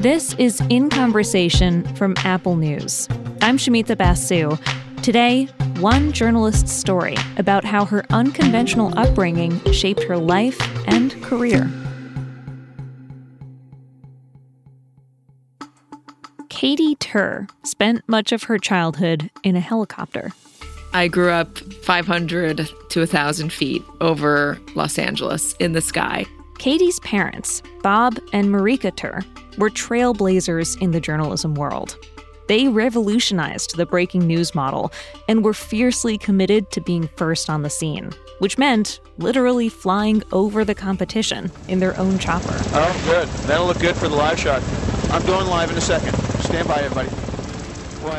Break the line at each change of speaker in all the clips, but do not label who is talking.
This is In Conversation from Apple News. I'm Shumita Basu. Today, one journalist's story about how her unconventional upbringing shaped her life and career. Katy Tur spent much of her childhood in a helicopter.
I grew up 500 to 1,000 feet over Los Angeles in the sky.
Katy's parents, Bob and Marika Tur, were trailblazers in the journalism world. They revolutionized the breaking news model and were fiercely committed to being first on the scene, which meant literally flying over the competition in their own chopper.
Oh, good. That'll look good for the live shot. I'm going live in a second. Stand by, everybody.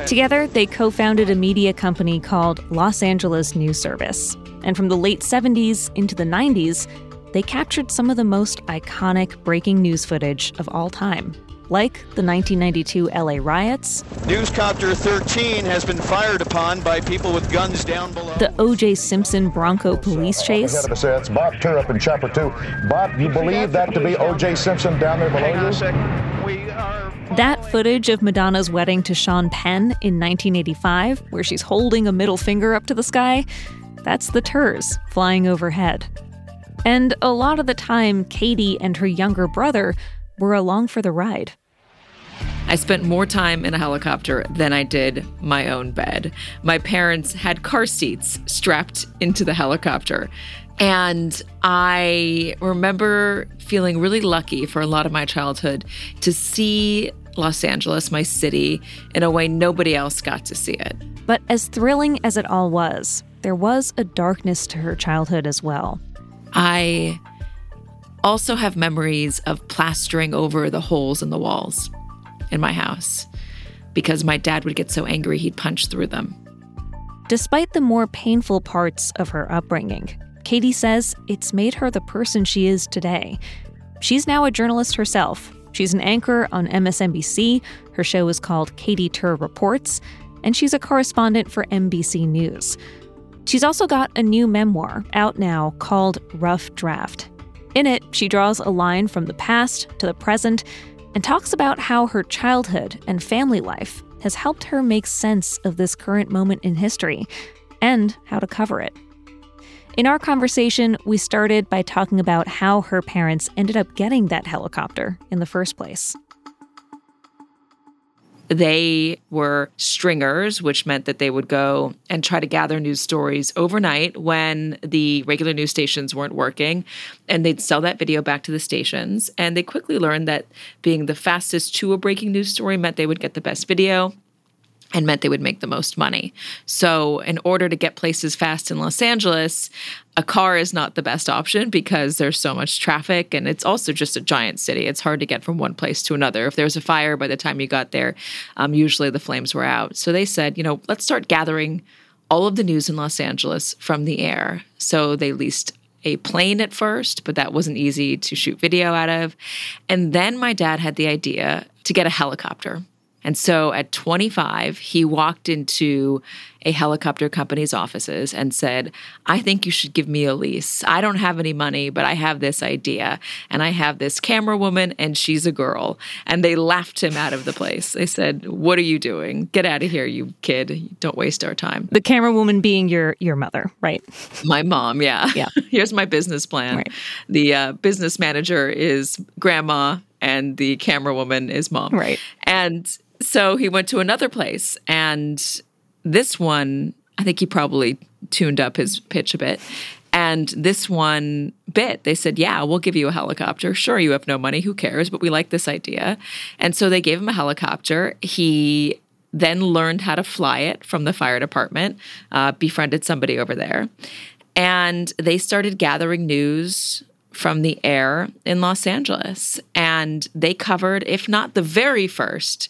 Together, they co founded a media company called Los Angeles News Service. And from the late 70s into the 90s, they captured some of the most iconic breaking news footage of all time, like the 1992 LA riots.
Newscopter 13 has been fired upon by people with guns down below.
The O.J. Simpson Bronco police chase.
Ahead of us, it's Bob Turrup in Chopper 2. Bob, you believe that to be O.J. Simpson down there below
Hang on
you?
a second. We are.
That footage of Madonna's wedding to Sean Penn in 1985, where she's holding a middle finger up to the sky, that's the Turs flying overhead. And a lot of the time, Katy and her younger brother were along for the ride.
I spent more time in a helicopter than I did my own bed. My parents had car seats strapped into the helicopter. And I remember feeling really lucky for a lot of my childhood to see Los Angeles, my city, in a way nobody else got to see it.
But as thrilling as it all was, there was a darkness to her childhood as well.
I also have memories of plastering over the holes in the walls in my house because my dad would get so angry he'd punch through them.
Despite the more painful parts of her upbringing, Katy says it's made her the person she is today. She's now a journalist herself. She's an anchor on MSNBC. Her show is called Katy Tur Reports, and she's a correspondent for NBC News. She's also got a new memoir out now called Rough Draft. In it, she draws a line from the past to the present and talks about how her childhood and family life has helped her make sense of this current moment in history and how to cover it. In our conversation, we started by talking about how her parents ended up getting that helicopter in the first place.
They were stringers, which meant that they would go and try to gather news stories overnight when the regular news stations weren't working. And they'd sell that video back to the stations. And they quickly learned that being the fastest to a breaking news story meant they would get the best video and meant they would make the most money. So, in order to get places fast in Los Angeles, a car is not the best option because there's so much traffic and it's also just a giant city. It's hard to get from one place to another. If there was a fire by the time you got there, um, usually the flames were out. So, they said, you know, let's start gathering all of the news in Los Angeles from the air. So, they leased a plane at first, but that wasn't easy to shoot video out of. And then my dad had the idea to get a helicopter. And so at 25, he walked into a helicopter company's offices and said, I think you should give me a lease. I don't have any money, but I have this idea. And I have this camera woman, and she's a girl. And they laughed him out of the place. They said, What are you doing? Get out of here, you kid. Don't waste our time.
The camera woman being your your mother, right?
My mom, yeah.
Yeah.
Here's my business plan.
Right.
The uh, business manager is grandma, and the camera woman is mom.
Right.
And so he went to another place, and this one, I think he probably tuned up his pitch a bit. And this one bit, they said, Yeah, we'll give you a helicopter. Sure, you have no money. Who cares? But we like this idea. And so they gave him a helicopter. He then learned how to fly it from the fire department, uh, befriended somebody over there. And they started gathering news from the air in Los Angeles. And they covered, if not the very first,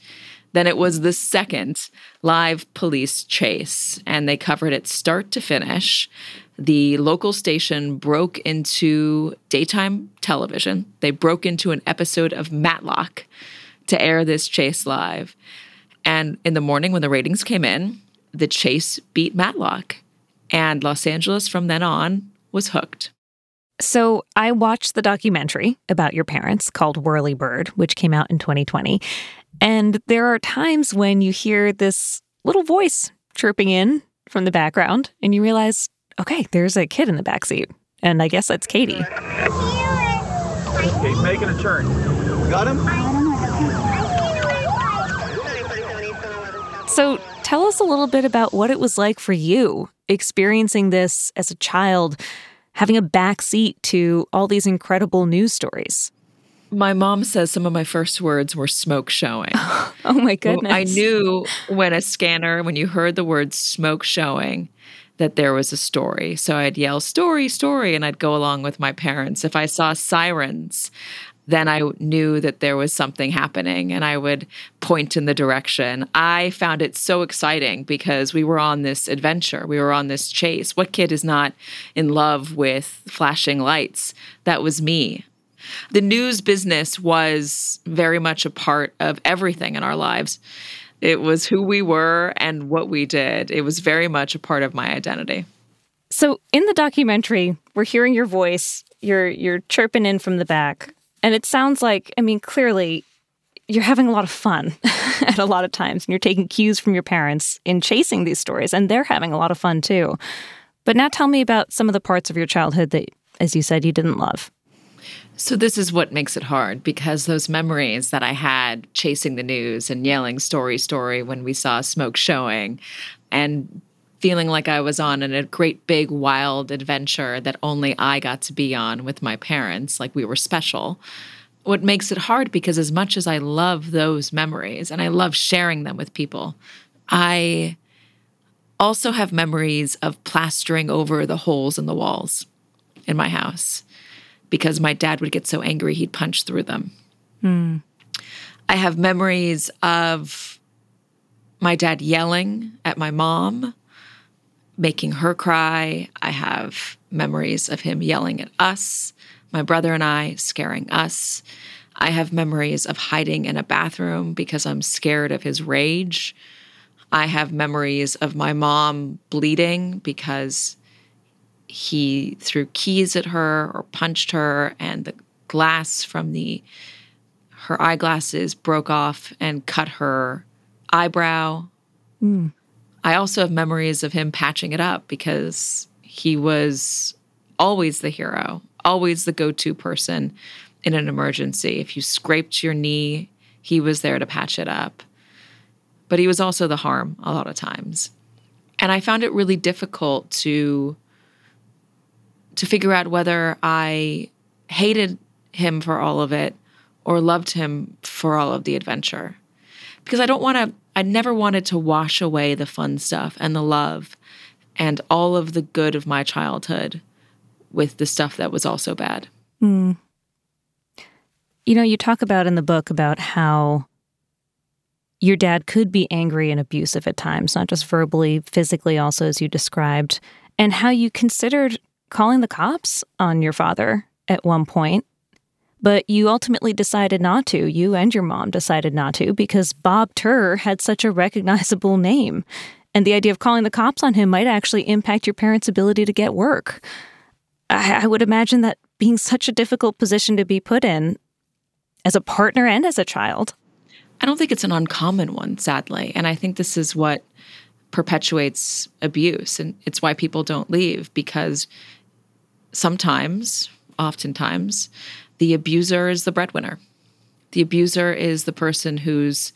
then it was the second live police chase. And they covered it start to finish. The local station broke into daytime television. They broke into an episode of Matlock to air this chase live. And in the morning, when the ratings came in, the chase beat Matlock. And Los Angeles from then on was hooked.
So I watched the documentary about your parents called Whirlybird, which came out in 2020. And there are times when you hear this little voice chirping in from the background and you realize, okay, there's a kid in the backseat. And I guess that's Katy.
He's making a turn. Got him?
So tell us a little bit about what it was like for you experiencing this as a child, having a backseat to all these incredible news stories.
My mom says some of my first words were smoke showing.
oh my goodness.
I knew when a scanner, when you heard the word smoke showing, that there was a story. So I'd yell, story, story, and I'd go along with my parents. If I saw sirens, then I knew that there was something happening and I would point in the direction. I found it so exciting because we were on this adventure, we were on this chase. What kid is not in love with flashing lights? That was me. The news business was very much a part of everything in our lives. It was who we were and what we did. It was very much a part of my identity.
So in the documentary, we're hearing your voice. You're you're chirping in from the back. And it sounds like, I mean, clearly you're having a lot of fun at a lot of times and you're taking cues from your parents in chasing these stories and they're having a lot of fun too. But now tell me about some of the parts of your childhood that as you said you didn't love.
So, this is what makes it hard because those memories that I had chasing the news and yelling story, story when we saw smoke showing and feeling like I was on a great big wild adventure that only I got to be on with my parents, like we were special. What makes it hard because, as much as I love those memories and I love sharing them with people, I also have memories of plastering over the holes in the walls in my house because my dad would get so angry he'd punch through them.
Mm.
I have memories of my dad yelling at my mom, making her cry. I have memories of him yelling at us, my brother and I, scaring us. I have memories of hiding in a bathroom because I'm scared of his rage. I have memories of my mom bleeding because he threw keys at her or punched her and the glass from the her eyeglasses broke off and cut her eyebrow.
Mm.
I also have memories of him patching it up because he was always the hero, always the go-to person in an emergency. If you scraped your knee, he was there to patch it up. But he was also the harm a lot of times. And I found it really difficult to to figure out whether I hated him for all of it or loved him for all of the adventure. Because I don't want to, I never wanted to wash away the fun stuff and the love and all of the good of my childhood with the stuff that was also bad.
Mm. You know, you talk about in the book about how your dad could be angry and abusive at times, not just verbally, physically, also, as you described, and how you considered calling the cops on your father at one point, but you ultimately decided not to. You and your mom decided not to because Bob Tur had such a recognizable name. And the idea of calling the cops on him might actually impact your parents' ability to get work. I, I would imagine that being such a difficult position to be put in as a partner and as a child.
I don't think it's an uncommon one, sadly. And I think this is what perpetuates abuse. And it's why people don't leave because sometimes, oftentimes, the abuser is the breadwinner. The abuser is the person who's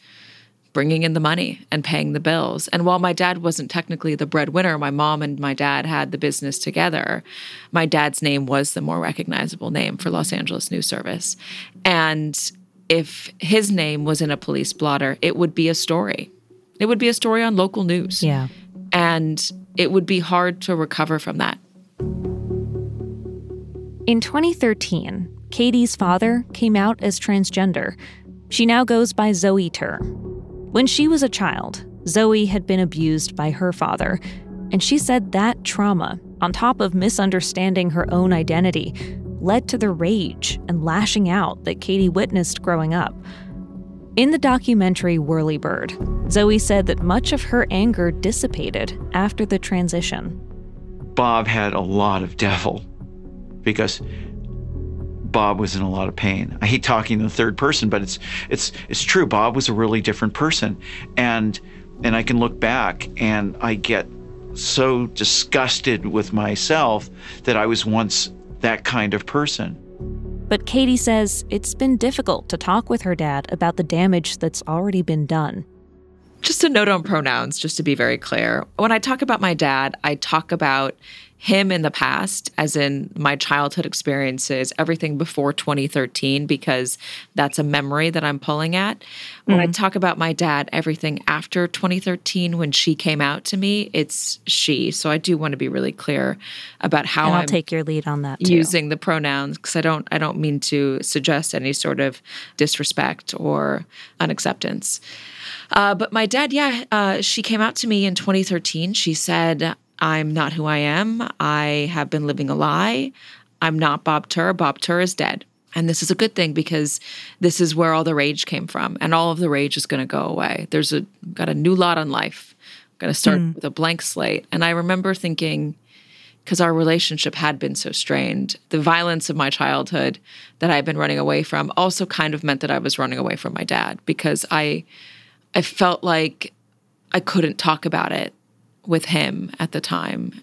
bringing in the money and paying the bills. And while my dad wasn't technically the breadwinner, my mom and my dad had the business together. My dad's name was the more recognizable name for Los Angeles News Service. And if his name was in a police blotter, it would be a story. It would be a story on local news.
Yeah.
And it would be hard to recover from that.
In 2013, Katy's father came out as transgender. She now goes by Zoe Tur. When she was a child, Zoe had been abused by her father, and she said that trauma, on top of misunderstanding her own identity, led to the rage and lashing out that Katy witnessed growing up. In the documentary Whirlybird, Zoe said that much of her anger dissipated after the transition.
Bob had a lot of devil because Bob was in a lot of pain. I hate talking in the third person, but it's it's it's true. Bob was a really different person, and and I can look back and I get so disgusted with myself that I was once that kind of person.
But Katy says it's been difficult to talk with her dad about the damage that's already been done.
Just a note on pronouns, just to be very clear. When I talk about my dad, I talk about him in the past, as in my childhood experiences, everything before 2013, because that's a memory that I'm pulling at. When I talk about my dad, everything after 2013, when she came out to me, it's she. So I do want to be really clear about how
I'll
I'm
take your lead on that too.
using the pronouns because I don't I don't mean to suggest any sort of disrespect or unacceptance. Uh, but my dad, yeah, uh, she came out to me in 2013. She said, "I'm not who I am. I have been living a lie. I'm not Bob Tur. Bob Tur is dead." And this is a good thing because this is where all the rage came from, and all of the rage is going to go away. There's a got a new lot on life. I'm going to start hmm. with a blank slate. And I remember thinking, because our relationship had been so strained. The violence of my childhood that I had been running away from also kind of meant that I was running away from my dad because I I felt like I couldn't talk about it with him at the time.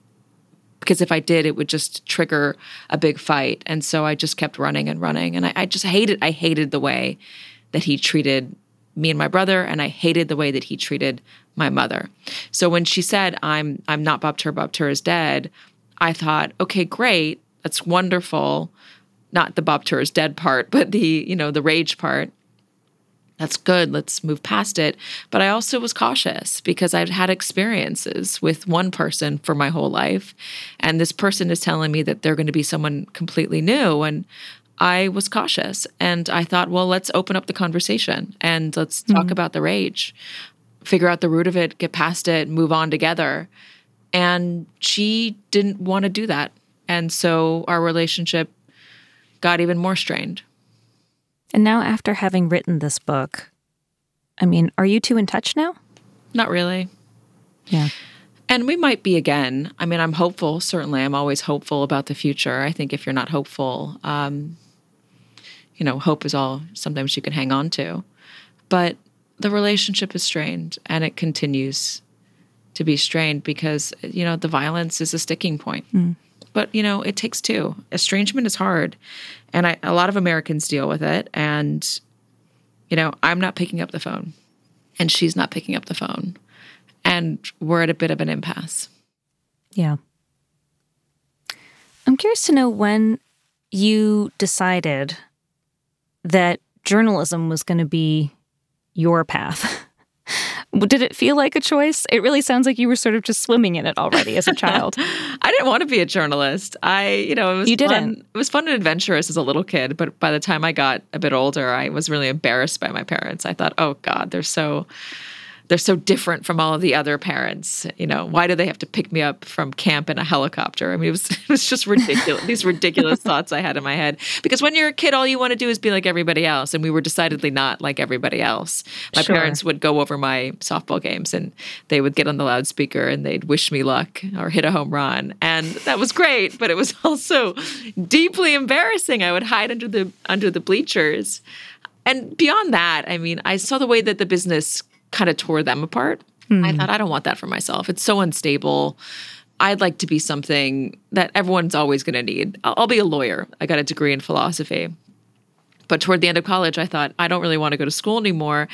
Because if I did, it would just trigger a big fight. And so I just kept running and running. And I, I just hated I hated the way that he treated me and my brother, and I hated the way that he treated my mother. So when she said, I'm I'm not Bob Tur, Bob Tur is dead, I thought, okay, great, that's wonderful. Not the Bob Tur is dead part, but the, you know, the rage part. That's good. Let's move past it. But I also was cautious because I'd had experiences with one person for my whole life. And this person is telling me that they're going to be someone completely new. And I was cautious and I thought, well, let's open up the conversation and let's talk mm-hmm. about the rage, figure out the root of it, get past it, move on together. And she didn't want to do that. And so our relationship got even more strained.
And now, after having written this book, I mean, are you two in touch now?
Not really.
Yeah.
And we might be again. I mean, I'm hopeful. Certainly, I'm always hopeful about the future. I think if you're not hopeful, um, you know, hope is all sometimes you can hang on to. But the relationship is strained and it continues to be strained because, you know, the violence is a sticking point. But, you know, it takes two. Estrangement is hard. And I, a lot of Americans deal with it. And, you know, I'm not picking up the phone and she's not picking up the phone. And we're at a bit of an impasse.
Yeah. I'm curious to know when you decided that journalism was going to be your path. Did it feel like a choice? It really sounds like you were sort of just swimming in it already as a child.
I didn't want to be a journalist. I, you know, it was
You
fun.
didn't?
It was fun and adventurous as a little kid, but by the time I got a bit older, I was really embarrassed by my parents. I thought, "Oh god, they're so they're so different from all of the other parents. You know, why do they have to pick me up from camp in a helicopter? I mean, it was it was just ridiculous. These ridiculous thoughts I had in my head. Because when you're a kid, all you want to do is be like everybody else, and we were decidedly not like everybody else. My
Sure.
parents would go over my softball games, and they would get on the loudspeaker and they'd wish me luck or hit a home run, and that was great. But it was also deeply embarrassing. I would hide under the under the bleachers. And beyond that, I mean, I saw the way that the business kind of tore them apart. I hmm. thought, I don't want that for myself. It's so unstable. I'd like to be something that everyone's always going to need. I'll, I'll be a lawyer. I got a degree in philosophy. But toward the end of college, I thought, I don't really want to go to school anymore.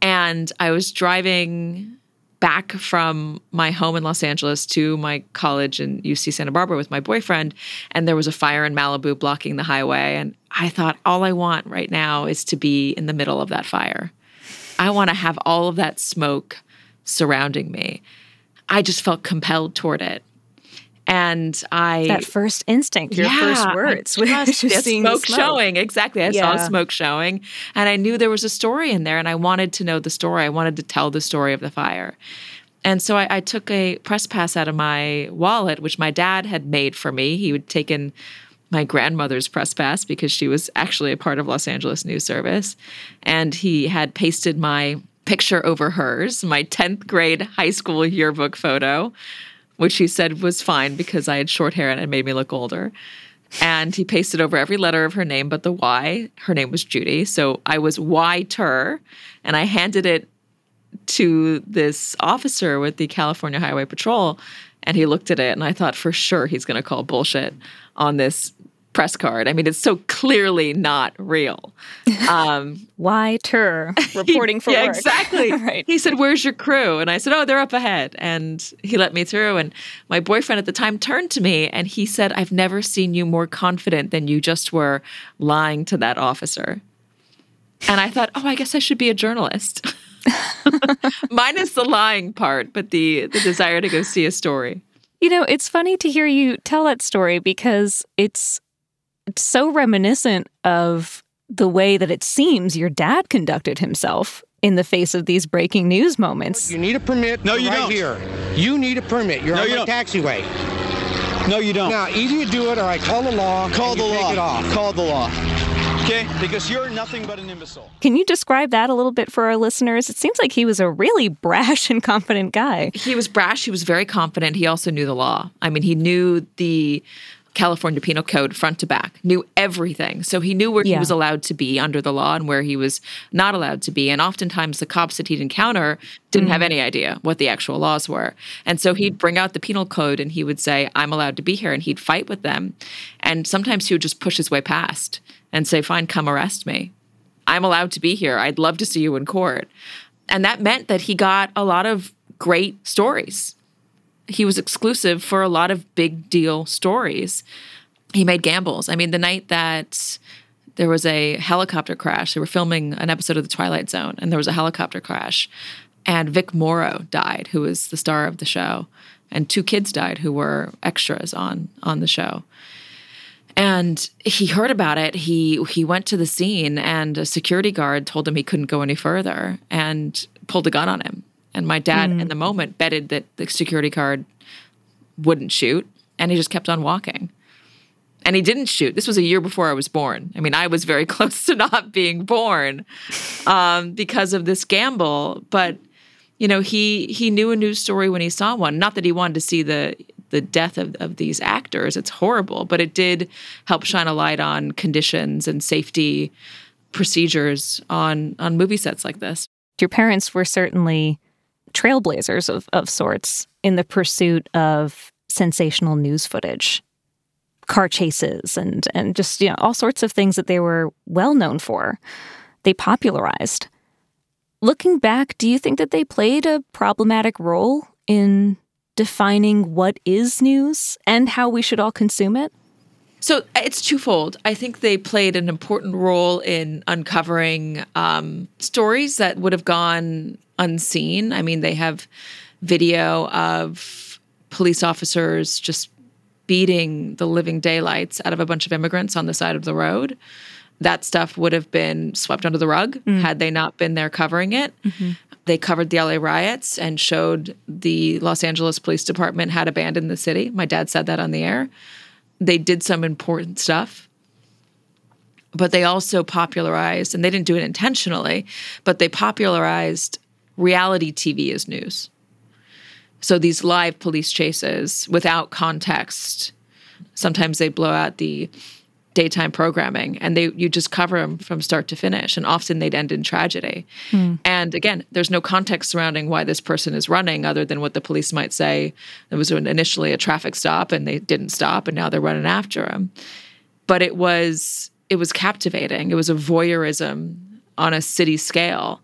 And I was driving back from my home in Los Angeles to my college in UC Santa Barbara with my boyfriend, and there was a fire in Malibu blocking the highway. And I thought, all I want right now is to be in the middle of that fire. I want to have all of that smoke surrounding me. I just felt compelled toward it. And I
that first instinct, your first words,
just-
just seeing
smoke,
smoke.
showing. Exactly. I saw smoke showing, and I knew there was a story in there, and I wanted to know the story. I wanted to tell the story of the fire. And so I, I took a press pass out of my wallet, which my dad had made for me. He had taken my grandmother's press pass because she was actually a part of Los Angeles News Service. And he had pasted my picture over hers, my 10th grade high school yearbook photo, which he said was fine because I had short hair and it made me look older. and he pasted over every letter of her name but the Y. Her name was Judy. So I was Y Tur, and I handed it to this officer with the California Highway Patrol. And he looked at it, and I thought for sure he's going to call bullshit on this press card. I mean, it's so clearly not real. Um,
Why Tur reporting for
yeah,
work?
exactly.
right.
He said, "Where's your crew?" And I said, "Oh, they're up ahead." And he let me through. And my boyfriend at the time turned to me and he said, "I've never seen you more confident than you just were lying to that officer." And I thought, "Oh, I guess I should be a journalist." Minus the lying part, but the the desire to go see a story.
You know, it's funny to hear you tell that story because it's, it's so reminiscent of the way that it seems your dad conducted himself in the face of these breaking news moments.
You need a permit
No, you
right
don't.
here. You need a permit. You're
No,
on
you
my
don't.
taxiway.
No, you don't.
Now, either you do it or I call the law.
Call
and
the
you
law.
Take it off.
Call the law. Okay? Because you're nothing but an imbecile.
Can you describe that a little bit for our listeners? It seems like he was a really brash and confident guy.
He was brash. He was very confident. He also knew the law. I mean, he knew the California Penal Code front to back, knew everything. So he knew where
Yeah.
he was allowed to be under the law and where he was not allowed to be. And oftentimes the cops that he'd encounter didn't have mm-hmm. any idea what the actual laws were. And so he'd bring out the penal code and he would say, I'm allowed to be here. And he'd fight with them. And sometimes he would just push his way past and say, Fine, come arrest me. I'm allowed to be here. I'd love to see you in court. And that meant that he got a lot of great stories. He was exclusive for a lot of big deal stories. He made gambles. I mean, the night that there was a helicopter crash, they were filming an episode of The Twilight Zone, and there was a helicopter crash, and Vic Morrow died, who was the star of the show, and two kids died who were extras on on the show and he heard about it. He he went to the scene and a security guard told him he couldn't go any further and pulled a gun on him. And my dad in the moment betted that the security guard wouldn't shoot and he just kept on walking. And he didn't shoot. This was a year before i was born. I mean i was very close to not being born um, because of this gamble. But you know he he knew a news story when he saw one. Not that he wanted to see the the death of, of these actors it's horrible but it did help shine a light on conditions and safety procedures on on movie sets like this
Your parents were certainly trailblazers of, of sorts in the pursuit of sensational news footage, car chases, and, and just you know, all sorts of things that they were well known for. They popularized. Looking back, do you think that they played a problematic role in defining what is news and how we should all consume it?
So it's twofold. I think they played an important role in uncovering um, stories that would have gone unseen. I mean, they have video of police officers just beating the living daylights out of a bunch of immigrants on the side of the road. That stuff would have been swept under the rug had they not been there covering it. They covered the LA riots and showed the Los Angeles Police Department had abandoned the city. My dad said that on the air they did some important stuff but they also popularized and they didn't do it intentionally but they popularized reality tv as news so these live police chases without context sometimes they blow out the daytime programming and they you just cover them from start to finish and often they'd end in tragedy. Hmm. And again there's no context surrounding why this person is running other than what the police might say. It was initially a traffic stop and they didn't stop and now they're running after him but it was it was captivating. It was a voyeurism on a city scale.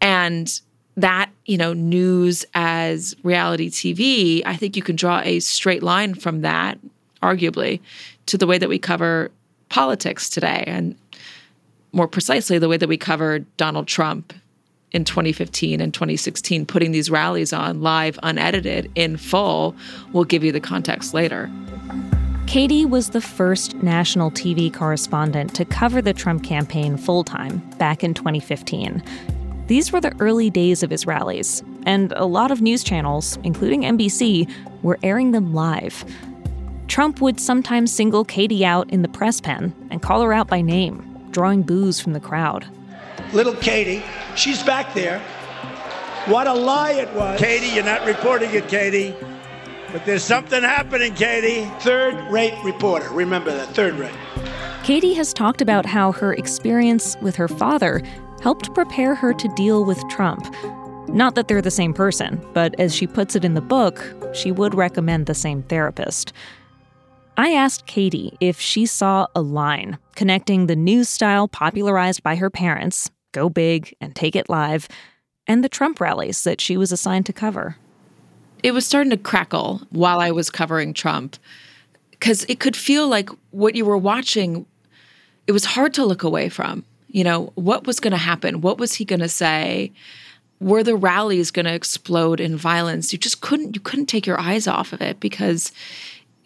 And that you know news as reality tv i think you can draw a straight line from that arguably to the way that we cover politics today and more precisely the way that we covered donald trump in 2015 and 2016 putting these rallies on live unedited in full we'll give you the context later
Katy was the first national TV correspondent to cover the Trump campaign full time back in 2015. These were the early days of his rallies, and a lot of news channels, including NBC, were airing them live. Trump would sometimes single Katy out in the press pen and call her out by name, drawing boos from the crowd.
Little Katy, she's back there. What a lie it was.
Katy, you're not reporting it, Katy.
But there's something happening, Katy. Third rate reporter. Remember that. Third rate.
Katy has talked about how her experience with her father helped prepare her to deal with Trump. Not that they're the same person, but as she puts it in the book, she would recommend the same therapist. I asked Katy if she saw a line connecting the news style popularized by her parents, Go Big and Take It Live, and the Trump rallies that she was assigned to cover.
It was starting to crackle while I was covering Trump because it could feel like what you were watching, it was hard to look away from. You know, what was going to happen? What was he going to say? Were the rallies going to explode in violence? You just couldn't you couldn't take your eyes off of it because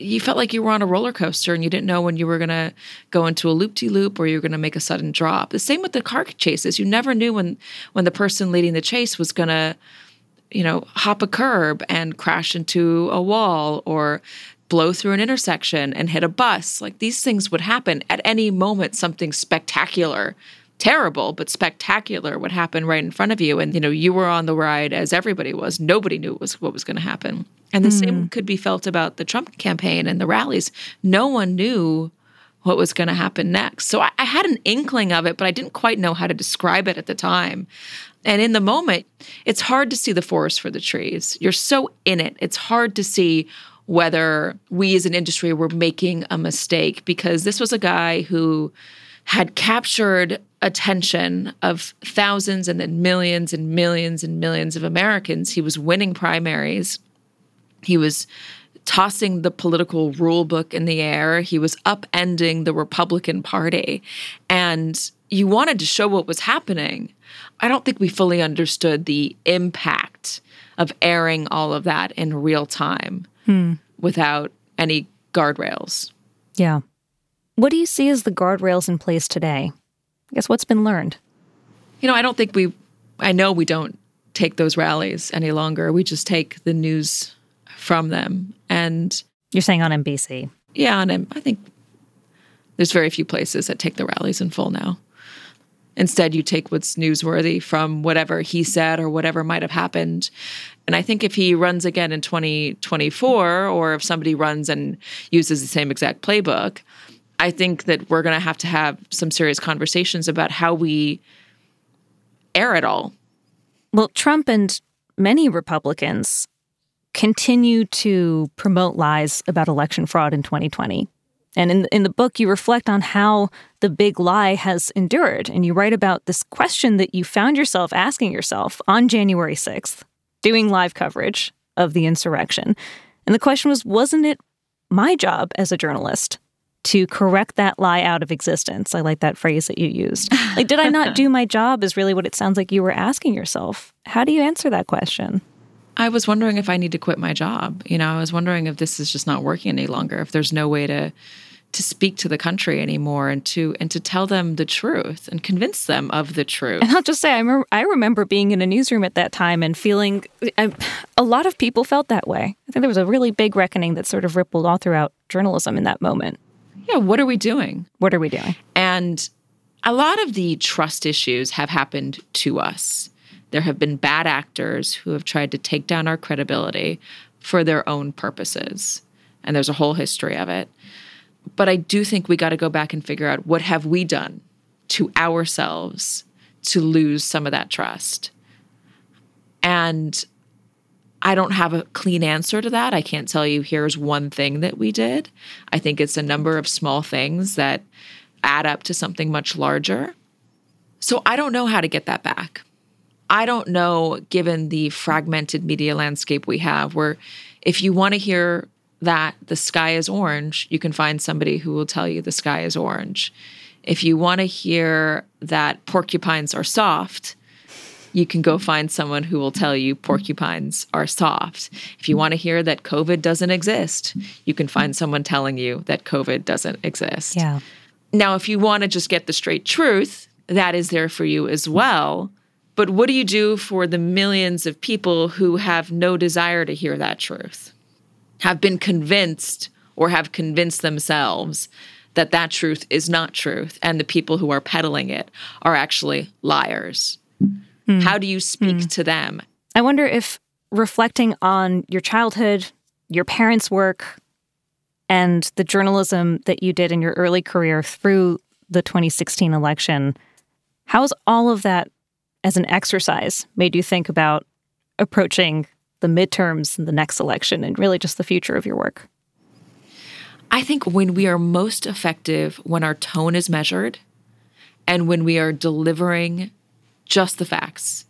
you felt like you were on a roller coaster and you didn't know when you were going to go into a loop de loop or you were going to make a sudden drop. The same with the car chases. You never knew when when the person leading the chase was going to you know, hop a curb and crash into a wall or blow through an intersection and hit a bus. Like these things would happen at any moment, something spectacular, terrible, but spectacular what happened right in front of you. And, you know, you were on the ride as everybody was. Nobody knew what was, what was going to happen. And the mm. same could be felt about the Trump campaign and the rallies. No one knew what was going to happen next. So I, I, had an inkling of it, but I didn't quite know how to describe it at the time. And in the moment, it's hard to see the forest for the trees. You're so in it. It's hard to see whether we as an industry were making a mistake because this was a guy who had captured attention of thousands and then millions and millions and millions of Americans. He was winning primaries. He was tossing the political rule book in the air. He was upending the Republican Party. And you wanted to show what was happening. I don't think we fully understood the impact of airing all of that in real time hmm. without any guardrails.
Yeah. What do you see as the guardrails in place today? I guess what's been learned?
You know, I don't think we, I know we don't take those rallies any longer. We just take the news from them. And
you're saying on NBC?
Yeah, on I think there's very few places that take the rallies in full now. Instead, you take what's newsworthy from whatever he said or whatever might have happened. And I think if he runs again in 2024, or if somebody runs and uses the same exact playbook, I think that we're going to have to have some serious conversations about how we air it all.
Well, Trump and many Republicans continue to promote lies about election fraud in 2020. And in, in the book, you reflect on how the big lie has endured. And you write about this question that you found yourself asking yourself on January 6th, doing live coverage of the insurrection. And the question was wasn't it my job as a journalist to correct that lie out of existence? I like that phrase that you used. Like, did I not do my job? Is really what it sounds like you were asking yourself. How do you answer that question?
I was wondering if I need to quit my job. You know, I was wondering if this is just not working any longer, if there's no way to to speak to the country anymore and to and to tell them the truth and convince them of the truth.
And I'll just say I remember, I remember being in a newsroom at that time and feeling I, a lot of people felt that way. I think there was a really big reckoning that sort of rippled all throughout journalism in that moment.
Yeah, what are we doing?
What are we doing?
And a lot of the trust issues have happened to us. There have been bad actors who have tried to take down our credibility for their own purposes. And there's a whole history of it. But I do think we got to go back and figure out what have we done to ourselves to lose some of that trust. And I don't have a clean answer to that. I can't tell you here's one thing that we did. I think it's a number of small things that add up to something much larger. So I don't know how to get that back. I don't know, given the fragmented media landscape we have, where if you want to hear that the sky is orange, you can find somebody who will tell you the sky is orange. If you want to hear that porcupines are soft, you can go find someone who will tell you porcupines are soft. If you want to hear that COVID doesn't exist, you can find someone telling you that COVID doesn't exist.
Yeah.
Now, if you want to just get the straight truth, that is there for you as well. But what do you do for the millions of people who have no desire to hear that truth, have been convinced or have convinced themselves that that truth is not truth, and the people who are peddling it are actually liars? Hmm. How do you speak hmm. to them?
I wonder if reflecting on your childhood, your parents' work and the journalism that you did in your early career through the 2016 election, how's all of that as an exercise made you think about approaching the midterms and the next election and really just the future of your work?
I think when we are most effective when our tone is measured and when we are delivering just the facts.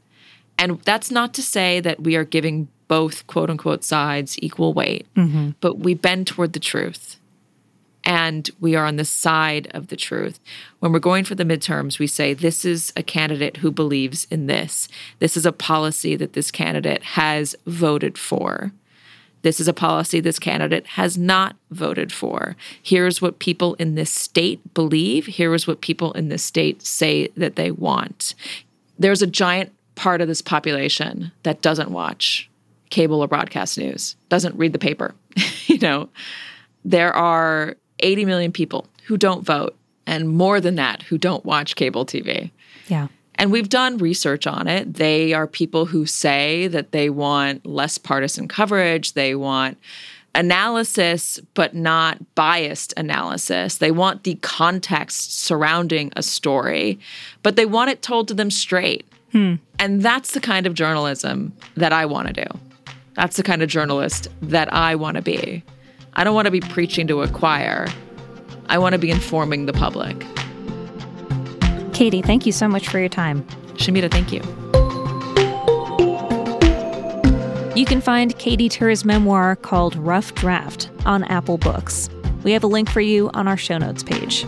And that's not to say that we are giving both quote unquote sides equal weight, mm-hmm. but we bend toward the truth and we are on the side of the truth. When we're going for the midterms, we say, this is a candidate who believes in this. This is a policy that this candidate has voted for. This is a policy this candidate has not voted for. Here's what people in this state believe. Here is what people in this state say that they want. There's a giant part of this population that doesn't watch cable or broadcast news, doesn't read the paper. you know, there are 80 million people who don't vote, and more than that, who don't watch cable TV.
Yeah.
And we've done research on it. They are people who say that they want less partisan coverage, they want analysis, but not biased analysis. They want the context surrounding a story, but they want it told to them straight. Hmm. And that's the kind of journalism that I want to do. That's the kind of journalist that I want to be. I don't want to be preaching to a choir. I want to be informing the public.
Katy, thank you so much for your time.
Shumita, thank you.
You can find Katy Tur's memoir called Rough Draft on Apple Books. We have a link for you on our show notes page.